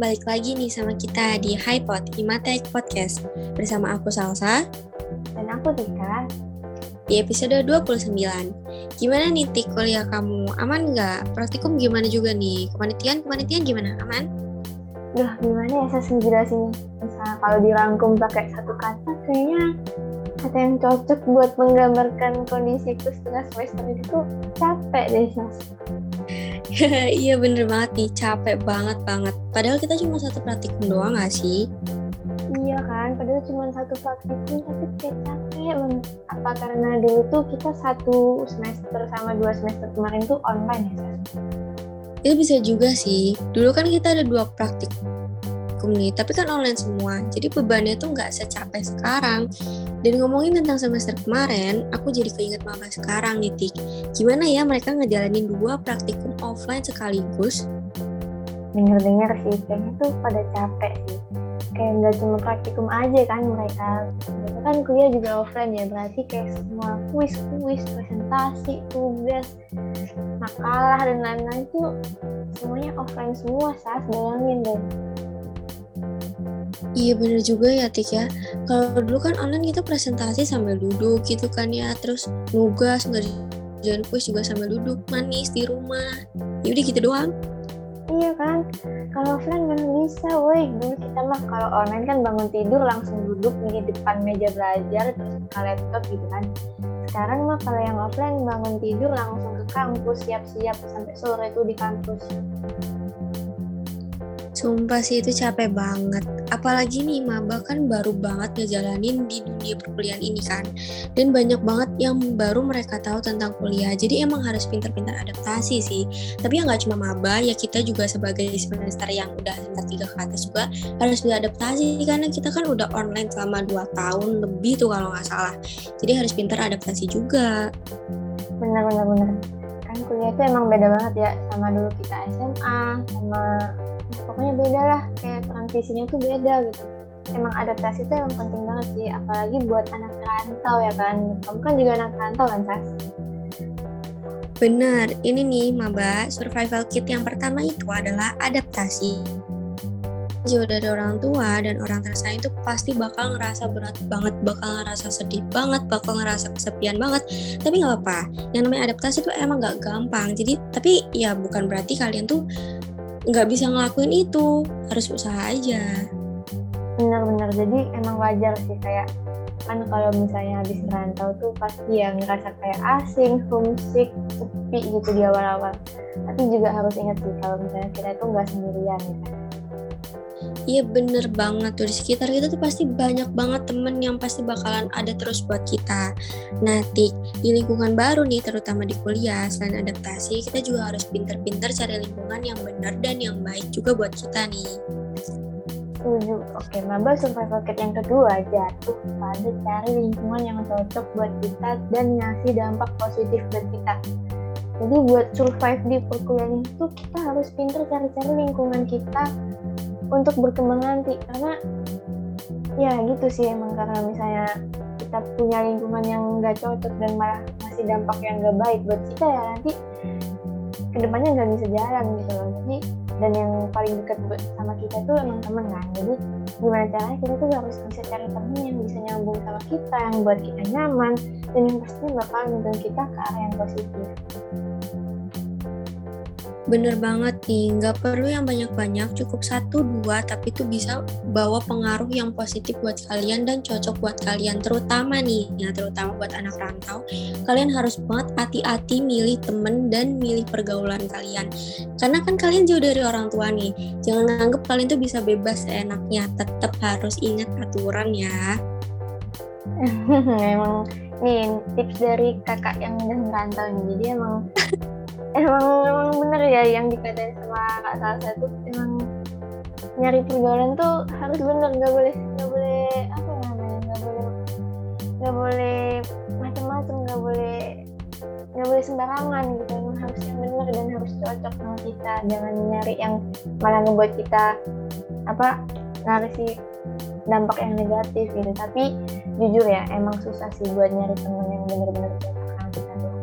balik lagi nih sama kita di HiPod Imatek Podcast bersama aku Salsa dan aku Tika di episode 29. Gimana nih Tik kuliah kamu? Aman nggak? Praktikum gimana juga nih? Kepanitian kepanitian gimana? Aman? Duh, gimana ya saya sendiri jelasin? Misalnya kalau dirangkum pakai satu kata, kayaknya kata yang cocok buat menggambarkan kondisi itu setengah semester itu capek deh, Sas. iya bener banget nih, capek banget banget. Padahal kita cuma satu praktikum doang gak sih? Iya kan, padahal cuma satu praktikum tapi kayak capek banget. Apa karena dulu tuh kita satu semester sama dua semester kemarin tuh online ya, Itu bisa juga sih. Dulu kan kita ada dua praktikum nih, tapi kan online semua. Jadi bebannya tuh nggak secapek sekarang. Dan ngomongin tentang semester kemarin, aku jadi keinget maba sekarang nih, Tik. Gimana ya mereka ngejalanin dua praktikum offline sekaligus? Dengar-dengar sih, kayaknya tuh pada capek sih. Kayak nggak cuma praktikum aja kan mereka. Mereka kan kuliah juga offline ya, berarti kayak semua kuis-kuis, presentasi, tugas, makalah, dan lain-lain tuh semuanya offline semua, Sas. Bayangin deh. Iya bener juga ya Tik ya. Kalau dulu kan online kita presentasi sambil duduk gitu kan ya. Terus nugas, ngerjain kuis juga sambil duduk manis di rumah. Yaudah gitu doang. Iya kan, kalau offline mana bisa, woi. Dulu kita mah kalau online kan bangun tidur langsung duduk di depan meja belajar terus buka laptop gitu kan. Sekarang mah kalau yang offline bangun tidur langsung ke kampus siap-siap sampai sore itu di kampus. Sumpah sih itu capek banget. Apalagi nih maba kan baru banget ngejalanin di dunia perkuliahan ini kan. Dan banyak banget yang baru mereka tahu tentang kuliah. Jadi emang harus pintar-pintar adaptasi sih. Tapi ya nggak cuma maba, ya kita juga sebagai semester yang udah semester tiga ke atas juga harus beradaptasi karena kita kan udah online selama 2 tahun lebih tuh kalau nggak salah. Jadi harus pintar adaptasi juga. Bener bener bener. Kan kuliah itu emang beda banget ya sama dulu kita SMA, sama pokoknya beda lah kayak transisinya tuh beda gitu emang adaptasi itu emang penting banget sih apalagi buat anak rantau ya kan kamu kan juga anak rantau kan Sas Bener, ini nih Maba, survival kit yang pertama itu adalah adaptasi. Jauh dari orang tua dan orang tersayang itu pasti bakal ngerasa berat banget, bakal ngerasa sedih banget, bakal ngerasa kesepian banget. Tapi nggak apa-apa, yang namanya adaptasi itu emang nggak gampang. Jadi, tapi ya bukan berarti kalian tuh nggak bisa ngelakuin itu harus usaha aja benar-benar jadi emang wajar sih kayak kan kalau misalnya habis merantau tuh pasti yang ngerasa kayak asing, homesick, sepi gitu di awal-awal. Tapi juga harus ingat sih kalau misalnya kita itu nggak sendirian gitu. Iya bener banget tuh di sekitar kita tuh pasti banyak banget temen yang pasti bakalan ada terus buat kita. Tik, di lingkungan baru nih terutama di kuliah selain adaptasi kita juga harus pinter-pinter cari lingkungan yang benar dan yang baik juga buat kita nih. Setuju. Oke, maba survival kit yang kedua jatuh pada cari lingkungan yang cocok buat kita dan ngasih dampak positif buat kita. Jadi buat survive di perkuliahan itu kita harus pinter cari-cari lingkungan kita untuk berkembang nanti. Karena ya gitu sih emang karena misalnya kita punya lingkungan yang nggak cocok dan malah masih dampak yang nggak baik buat kita ya nanti ke depannya nggak bisa jalan gitu loh. Jadi dan yang paling dekat sama kita tuh emang temen kan. Jadi gimana caranya kita tuh harus bisa cari temen yang bisa nyambung sama kita yang buat kita nyaman dan yang pastinya bakal mendorong kita ke arah yang positif Bener banget nih, nggak perlu yang banyak-banyak, cukup satu dua, tapi itu bisa bawa pengaruh yang positif buat kalian dan cocok buat kalian, terutama nih, ya terutama buat anak rantau, kalian harus banget hati-hati milih temen dan milih pergaulan kalian, karena kan kalian jauh dari orang tua nih, jangan anggap kalian tuh bisa bebas seenaknya, tetap harus ingat aturan ya. emang nih tips dari kakak yang udah merantau nih, jadi emang emang emang bener ya yang dikatain sama kak Salsa tuh emang nyari pergaulan tuh harus bener nggak boleh nggak boleh apa ya namanya nggak boleh nggak boleh macam-macam nggak boleh nggak boleh sembarangan gitu. Emang harus yang bener dan harus cocok sama kita. Jangan nyari yang malah ngebuat kita apa ngasih dampak yang negatif gitu. Tapi jujur ya emang susah sih buat nyari temen yang bener-bener cocok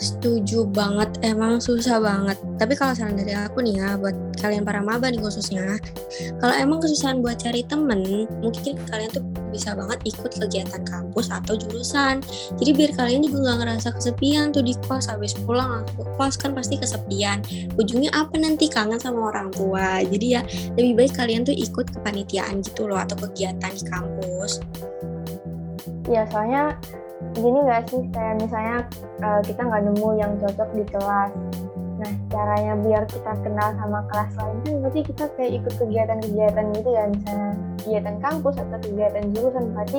Setuju banget, emang susah banget. Tapi kalau saran dari aku nih ya, buat kalian para maba nih khususnya, kalau emang kesusahan buat cari temen, mungkin kalian tuh bisa banget ikut kegiatan kampus atau jurusan. Jadi biar kalian juga nggak ngerasa kesepian tuh di kos, habis pulang kos kan pasti kesepian. Ujungnya apa nanti kangen sama orang tua. Jadi ya lebih baik kalian tuh ikut kepanitiaan gitu loh atau kegiatan di kampus. Ya soalnya gini nggak sih kayak misalnya uh, kita nggak nemu yang cocok di kelas. Nah caranya biar kita kenal sama kelas lain kan berarti kita kayak ikut kegiatan-kegiatan gitu ya. Misalnya kegiatan kampus atau kegiatan jurusan. Berarti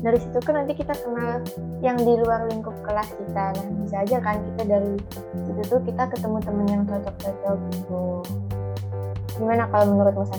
dari situ kan nanti kita kenal yang di luar lingkup kelas kita. Nah bisa aja kan kita dari situ tuh kita ketemu temen yang cocok-cocok gitu. Gimana kalau menurut Mas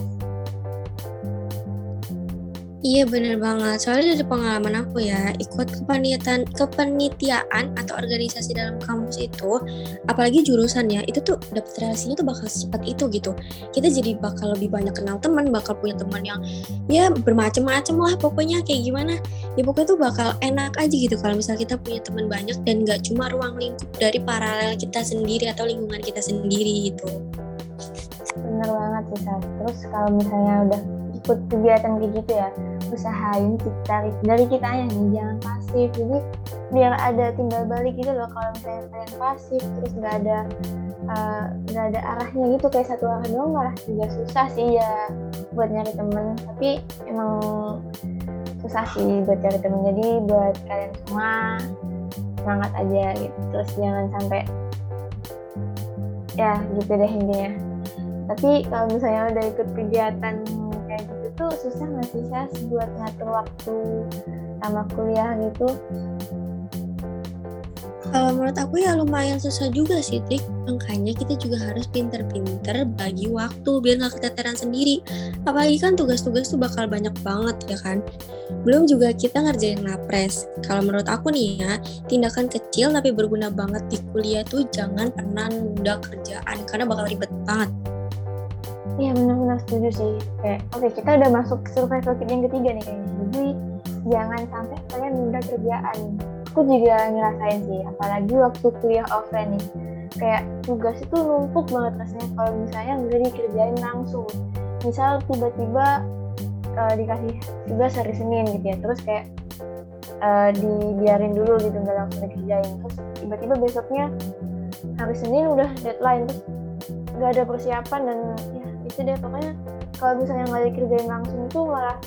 Iya bener banget, soalnya dari pengalaman aku ya, ikut kepanitiaan, kepanitiaan atau organisasi dalam kampus itu, apalagi jurusan ya, itu tuh dapet relasinya tuh bakal secepat itu gitu. Kita jadi bakal lebih banyak kenal teman, bakal punya teman yang ya bermacam-macam lah pokoknya kayak gimana. Ya pokoknya tuh bakal enak aja gitu kalau misal kita punya teman banyak dan gak cuma ruang lingkup dari paralel kita sendiri atau lingkungan kita sendiri gitu. Bener banget sih, Terus kalau misalnya udah ikut kegiatan kayak gitu ya usahain kita dari kita nih jangan pasif. Jadi biar ada timbal balik gitu loh kalau misalnya kalian pasif terus nggak ada eh, nggak uh, ada arahnya gitu kayak satu arah doang malah juga susah sih ya buat nyari temen. Tapi emang susah sih buat cari temen. Jadi buat kalian semua semangat aja gitu. Terus jangan sampai ya gitu deh intinya. Tapi kalau misalnya udah ikut kegiatan itu susah nggak sih saya buat ngatur waktu sama kuliah gitu? Kalau menurut aku ya lumayan susah juga sih Tik makanya kita juga harus pinter-pinter bagi waktu biar nggak keteteran sendiri. Apalagi kan tugas-tugas tuh bakal banyak banget ya kan? Belum juga kita ngerjain lapres kalau menurut aku nih ya tindakan kecil tapi berguna banget di kuliah tuh jangan pernah nunda kerjaan karena bakal ribet banget Iya benar-benar setuju sih. Kayak oke okay, kita udah masuk survival kit yang ketiga nih kayaknya. Jadi jangan sampai kalian nunda kerjaan. Aku juga ngerasain sih, apalagi waktu kuliah offline nih. Kayak tugas itu numpuk banget rasanya kalau misalnya nggak dikerjain langsung. Misal tiba-tiba uh, dikasih tugas hari Senin gitu ya, terus kayak uh, dibiarin dulu gitu nggak langsung dikerjain. Terus tiba-tiba besoknya hari Senin udah deadline terus nggak ada persiapan dan ya itu deh. Pokoknya kalau misalnya nggak dikerjain langsung itu malah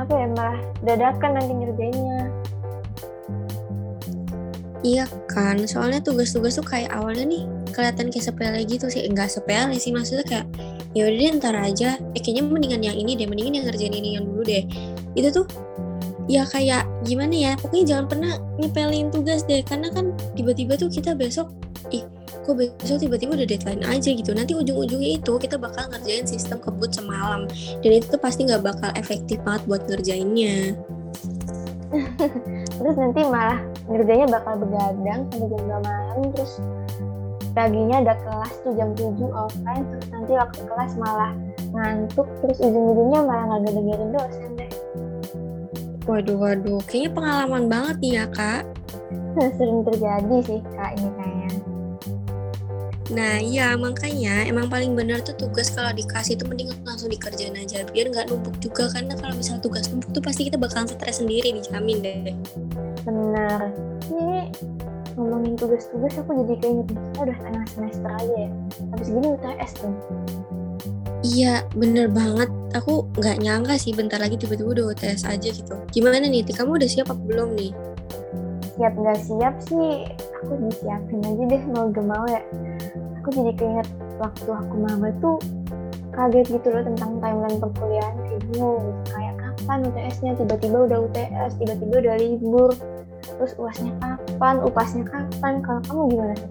apa ya malah dadakan nanti ngerjainnya. Iya kan, soalnya tugas-tugas tuh kayak awalnya nih kelihatan kayak sepele gitu sih, enggak sepele sih maksudnya kayak ya udah deh ntar aja, eh kayaknya mendingan yang ini deh, mendingan yang ngerjain ini yang dulu deh. Itu tuh ya kayak gimana ya, pokoknya jangan pernah nyepelin tugas deh, karena kan tiba-tiba tuh kita besok, ih kok besok tiba-tiba udah deadline aja gitu. Nanti ujung-ujungnya itu kita bakal ngerjain sistem kebut semalam. Dan itu tuh pasti nggak bakal efektif banget buat ngerjainnya. Terus nanti malah ngerjainnya bakal begadang sampai jam 2 malam. Terus paginya ada kelas tuh jam 7 offline. Terus nanti waktu kelas malah ngantuk. Terus ujung-ujungnya malah nggak dengerin dosen deh. Waduh waduh. Kayaknya pengalaman banget nih ya kak. Sering terjadi sih kak ini kayaknya Nah iya makanya emang paling benar tuh tugas kalau dikasih itu mending langsung dikerjain aja biar nggak numpuk juga karena kalau misal tugas numpuk tuh pasti kita bakalan stres sendiri dijamin deh. Benar. Ini ngomongin tugas-tugas aku jadi keinget kita udah tengah semester aja ya. Habis gini UTS tuh. Iya bener banget. Aku nggak nyangka sih bentar lagi tiba-tiba udah UTS aja gitu. Gimana nih? Kamu udah siap apa belum nih? Siap nggak siap sih aku disiapin aja deh mau gak mau ya aku jadi keinget waktu aku maba tuh kaget gitu loh tentang timeline perkuliahan bingung kayak kapan UTS-nya tiba-tiba udah UTS tiba-tiba udah libur. Terus uasnya kapan? Upasnya kapan? Kalau kamu gimana sih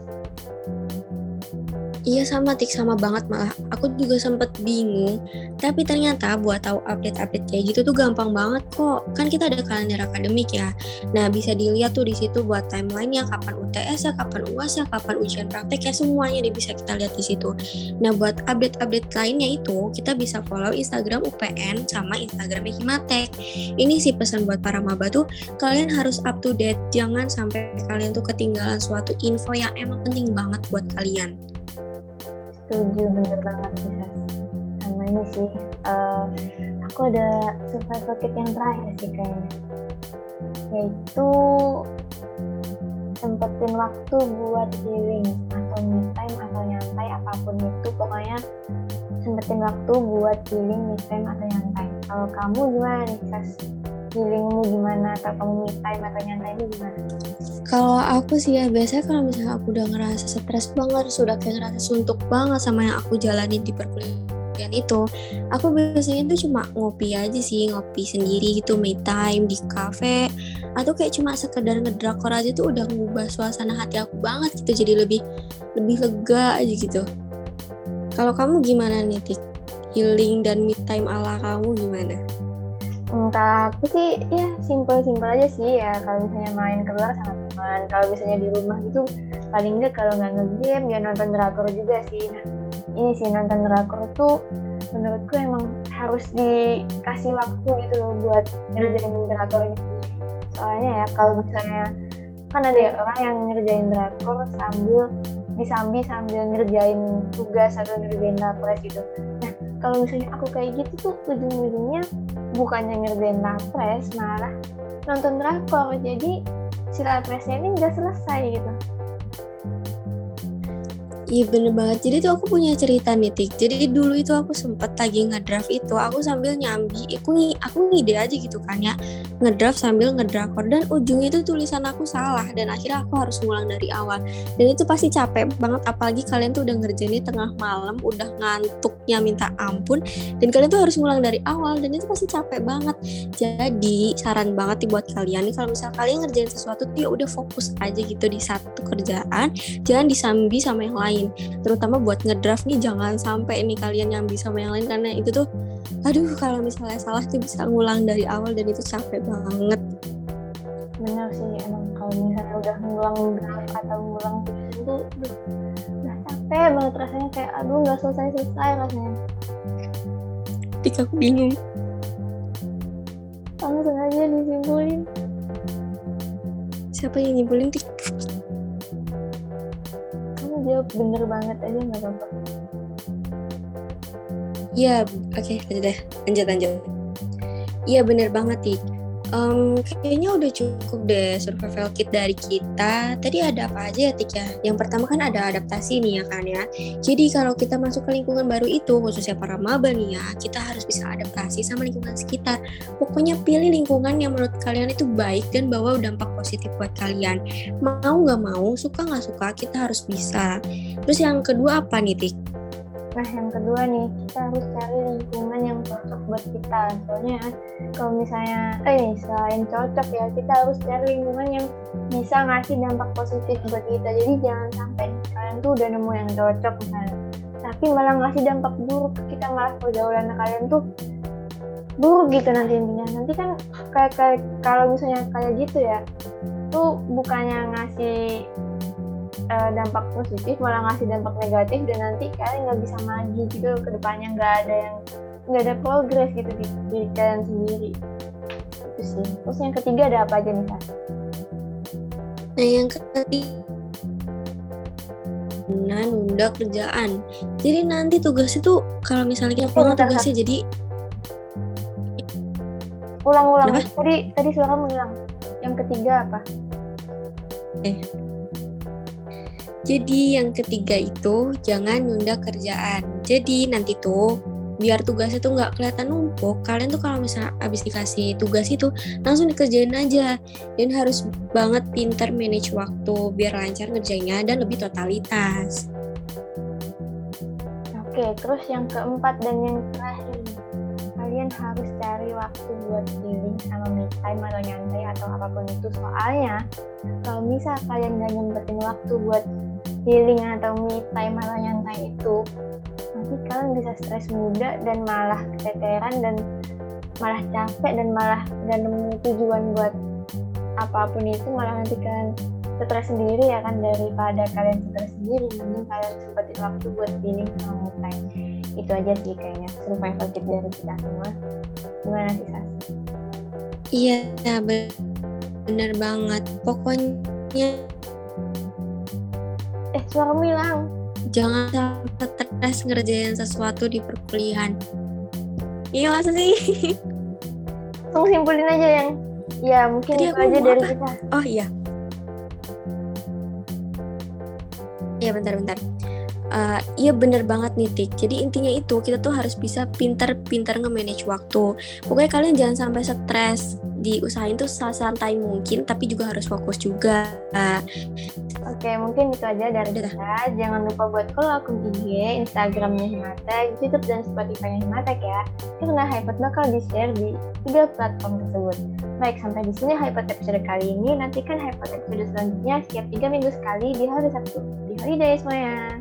Iya sama Tik, sama banget malah. Aku juga sempet bingung, tapi ternyata buat tahu update-update kayak gitu tuh gampang banget kok. Kan kita ada kalender akademik ya. Nah, bisa dilihat tuh di situ buat timeline-nya kapan UTS ya, kapan UAS ya, kapan ujian praktek ya, semuanya nih bisa kita lihat di situ. Nah, buat update-update lainnya itu, kita bisa follow Instagram UPN sama Instagram Himatek. Ini sih pesan buat para maba tuh, kalian harus up to date. Jangan sampai kalian tuh ketinggalan suatu info yang emang penting banget buat kalian setuju bener banget bisa sama ini sih uh, aku ada survival kit yang terakhir sih kayaknya. Yaitu sempetin waktu buat healing atau me time atau nyantai apa pun itu pokoknya sempetin waktu buat healing me time atau nyantai. Kalau kamu gimana nih healingmu gimana? Atau kamu me time atau nyantai itu gimana kalau aku sih ya biasanya kalau misalnya aku udah ngerasa stres banget, sudah kayak ngerasa suntuk banget sama yang aku jalanin di perkuliahan itu, aku biasanya itu cuma ngopi aja sih, ngopi sendiri gitu, me time di cafe, atau kayak cuma sekedar ngedrakor aja tuh udah ngubah suasana hati aku banget gitu, jadi lebih lebih lega aja gitu. Kalau kamu gimana nih, Tik? Healing dan me time ala kamu gimana? Entah aku sih ya simpel-simpel aja sih ya kalau misalnya main keluar sama teman kalau misalnya di rumah gitu paling enggak kalau nggak ngegame ya nonton drakor juga sih. Nah ini sih nonton drakor tuh menurutku emang harus dikasih waktu gitu loh buat ngerjain drakor ini. Soalnya ya kalau misalnya kan ada ya orang yang ngerjain drakor sambil disambi sambil ngerjain tugas atau ngerjain lapres gitu. Nah kalau misalnya aku kayak gitu tuh ujung-ujungnya bukannya ngerjain lapres malah nonton drakor. Jadi si presnya ini nggak selesai gitu Iya bener banget. Jadi tuh aku punya cerita nih Tik. Jadi dulu itu aku sempet lagi ngedraft itu. Aku sambil nyambi. Aku, aku ngide aja gitu kan ya. Ngedraft sambil ngedrakor. Dan ujungnya itu tulisan aku salah. Dan akhirnya aku harus ngulang dari awal. Dan itu pasti capek banget. Apalagi kalian tuh udah ngerjain tengah malam. Udah ngantuknya minta ampun. Dan kalian tuh harus ngulang dari awal. Dan itu pasti capek banget. Jadi saran banget nih buat kalian nih. Kalau misal kalian ngerjain sesuatu tuh ya udah fokus aja gitu di satu kerjaan. Jangan disambi sama yang lain lain. Terutama buat ngedraft nih jangan sampai nih kalian yang bisa sama yang lain karena itu tuh aduh kalau misalnya salah tuh bisa ngulang dari awal dan itu capek banget. Benar sih emang kalau misalnya udah ngulang draft atau ngulang tulisan tuh udah capek banget rasanya kayak aduh nggak selesai selesai rasanya. Ketika aku bingung. Langsung aja disimpulin. Siapa yang nyimpulin? tik jawab bener banget aja nggak apa-apa. Iya oke okay, lanjut deh. Lanjut lanjut. Iya bener banget tik Um, kayaknya udah cukup deh survival kit dari kita. Tadi ada apa aja ya Tik ya? Yang pertama kan ada adaptasi nih ya kan ya. Jadi kalau kita masuk ke lingkungan baru itu, khususnya para maba nih ya, kita harus bisa adaptasi sama lingkungan sekitar. Pokoknya pilih lingkungan yang menurut kalian itu baik dan bawa dampak positif buat kalian. Mau nggak mau, suka nggak suka, kita harus bisa. Terus yang kedua apa nih Tik? Nah, yang kedua nih, kita harus cari lingkungan yang cocok buat kita. Soalnya kalau misalnya, eh selain cocok ya, kita harus cari lingkungan yang bisa ngasih dampak positif buat kita. Jadi jangan sampai kalian tuh udah nemu yang cocok misalnya, tapi malah ngasih dampak buruk kita malah pergaulan kalian tuh buruk gitu nanti intinya. Nanti kan kayak, kayak kalau misalnya kayak gitu ya, tuh bukannya ngasih uh, dampak positif malah ngasih dampak negatif dan nanti kalian nggak bisa maju gitu ke depannya. Nggak ada yang nggak ada progres gitu di diri kalian sendiri. Itu sih. Terus yang ketiga ada apa aja nih kak? Nah yang ketiga nah nunda kerjaan. Jadi nanti tugas itu kalau misalnya kita pulang tugasnya jadi ulang-ulang. Tadi tadi suara menghilang. Yang ketiga apa? Eh jadi yang ketiga itu jangan nunda kerjaan. Jadi nanti tuh biar tugasnya tuh nggak kelihatan numpuk, kalian tuh kalau misalnya habis dikasih tugas itu langsung dikerjain aja. Dan harus banget pinter manage waktu biar lancar ngerjainnya dan lebih totalitas. Oke, terus yang keempat dan yang terakhir kalian harus cari waktu buat healing sama me time atau nyantai atau apa pun itu soalnya kalau misal kalian gak nyempetin waktu buat healing atau me time atau nyantai itu nanti kalian bisa stres muda dan malah keteteran dan malah capek dan malah gak nemu tujuan buat apa pun itu malah nanti kalian stres sendiri ya kan daripada kalian stres sendiri mending kalian sempetin waktu buat healing sama me time itu aja sih kayaknya survival kit dari kita semua gimana sih Sas? Iya, bener banget. Pokoknya eh suara hilang jangan sampai stres ngerjain sesuatu di perkuliahan. Iya masa sih? langsung simpulin aja yang ya mungkin Tadi itu aja dari apa? kita Oh iya. Iya bentar-bentar. Eh, iya bener banget nih Tik. Jadi intinya itu kita tuh harus bisa pintar-pintar nge-manage waktu. Pokoknya kalian jangan sampai stres. Diusahain tuh santai mungkin, tapi juga harus fokus juga. Oke, mungkin itu aja dari Udah. kita. Jangan lupa buat follow akun IG, Instagramnya Himatek, YouTube dan Spotify Himatek ya. Karena Hypot bakal di-share di tiga platform tersebut. Baik, sampai di sini Hypot episode kali ini. Nantikan Hypot episode selanjutnya setiap tiga minggu sekali di hari Sabtu. Di holiday semuanya.